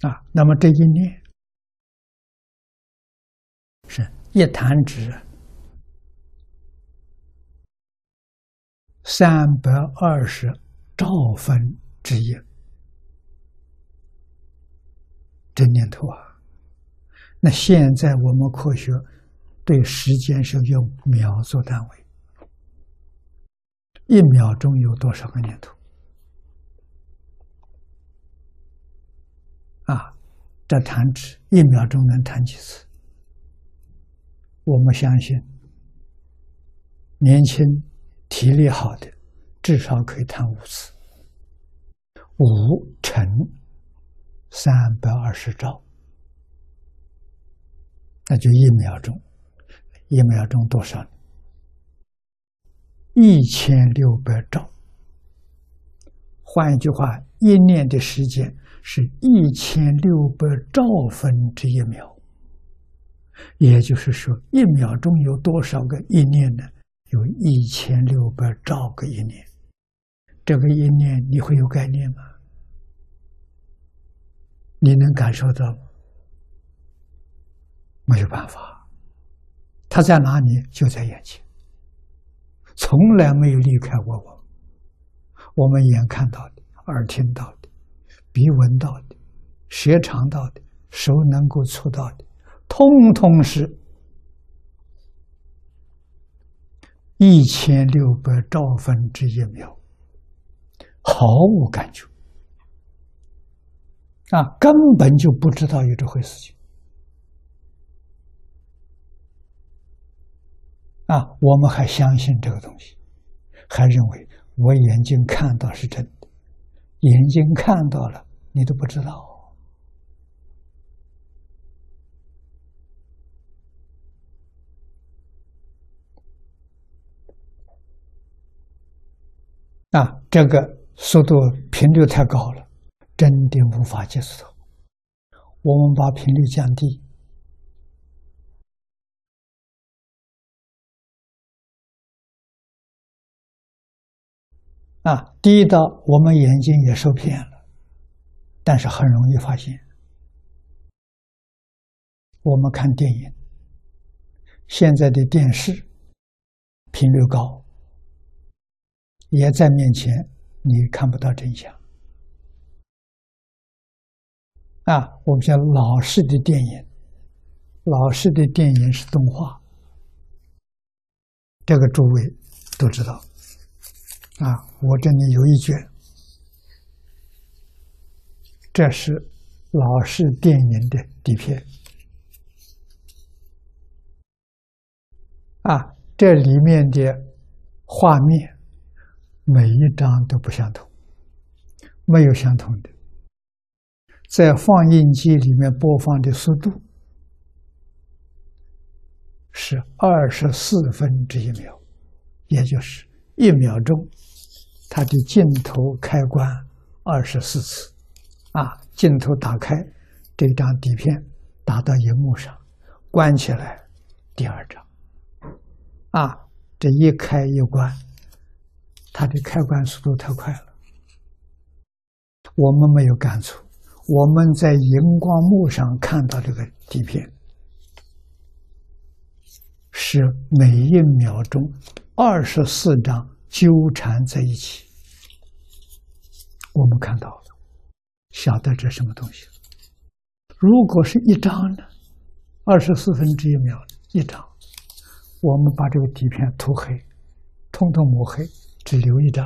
啊，那么这一念是一弹指三百二十兆分之一，这念头啊！那现在我们科学对时间是用秒做单位，一秒钟有多少个念头？啊，这弹指一秒钟能弹几次？我们相信，年轻、体力好的，至少可以弹五次，五乘三百二十兆。那就一秒钟，一秒钟多少？一千六百兆。换一句话，一念的时间是一千六百兆分之一秒。也就是说，一秒钟有多少个一念呢？有一千六百兆个一念。这个一念，你会有概念吗？你能感受到吗？没有办法，他在哪里就在眼前，从来没有离开过我。我们眼看到的、耳听到的、鼻闻到的、舌尝到的、手能够触到的，通通是一千六百兆分之一秒，毫无感觉啊，根本就不知道有这回事情。啊，我们还相信这个东西，还认为我眼睛看到是真，眼睛看到了你都不知道。啊，这个速度频率太高了，真的无法接受。我们把频率降低。啊，第一道我们眼睛也受骗了，但是很容易发现。我们看电影，现在的电视频率高，也在面前，你看不到真相。啊，我们讲老式的电影，老式的电影是动画，这个诸位都知道。啊，我这里有一卷，这是老式电影的底片。啊，这里面的画面每一张都不相同，没有相同的。在放映机里面播放的速度是二十四分之一秒，也就是一秒钟。它的镜头开关二十四次，啊，镜头打开，这张底片打到荧幕上，关起来，第二张，啊，这一开一关，它的开关速度太快了，我们没有感触。我们在荧光幕上看到这个底片，是每一秒钟二十四张。纠缠在一起，我们看到了，晓得这什么东西？如果是一张呢？二十四分之一秒一张，我们把这个底片涂黑，通通抹黑，只留一张，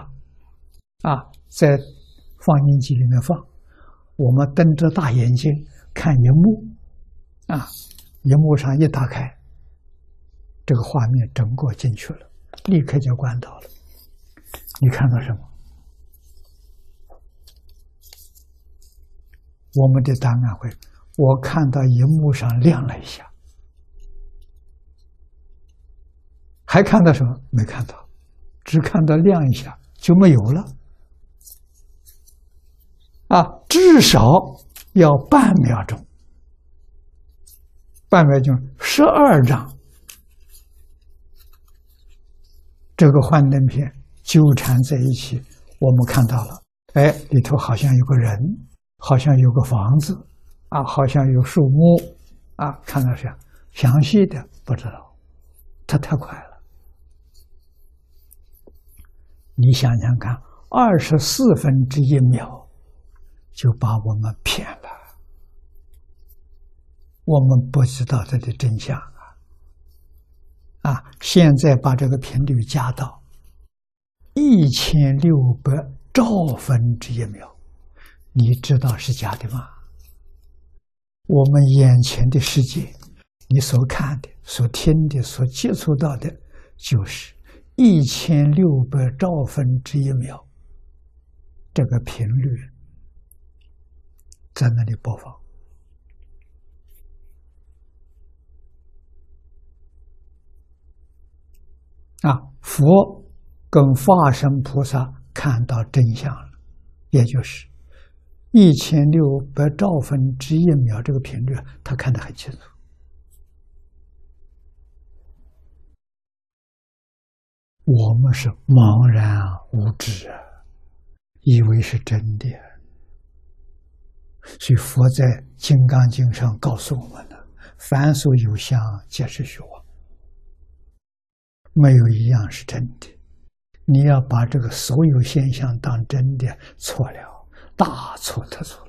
啊，在放映机里面放，我们瞪着大眼睛看荧幕，啊，荧幕上一打开，这个画面整个进去了，立刻就关到了。你看到什么？我们的答案会，我看到荧幕上亮了一下，还看到什么？没看到，只看到亮一下就没有了。啊，至少要半秒钟，半秒钟十二张，这个幻灯片。纠缠在一起，我们看到了，哎，里头好像有个人，好像有个房子，啊，好像有树木，啊，看到是详细的不知道，它太快了。你想想看，二十四分之一秒就把我们骗了，我们不知道它的真相啊！啊，现在把这个频率加到一千六百兆分之一秒，你知道是假的吗？我们眼前的世界，你所看的、所听的、所接触到的，就是。一千六百兆分之一秒，这个频率在那里播放啊！佛跟化身菩萨看到真相了，也就是一千六百兆分之一秒这个频率，他看得很清楚。我们是茫然无知啊，以为是真的，所以佛在《金刚经》上告诉我们的：凡所有相，皆是虚妄，没有一样是真的。你要把这个所有现象当真的，错了，大错特错。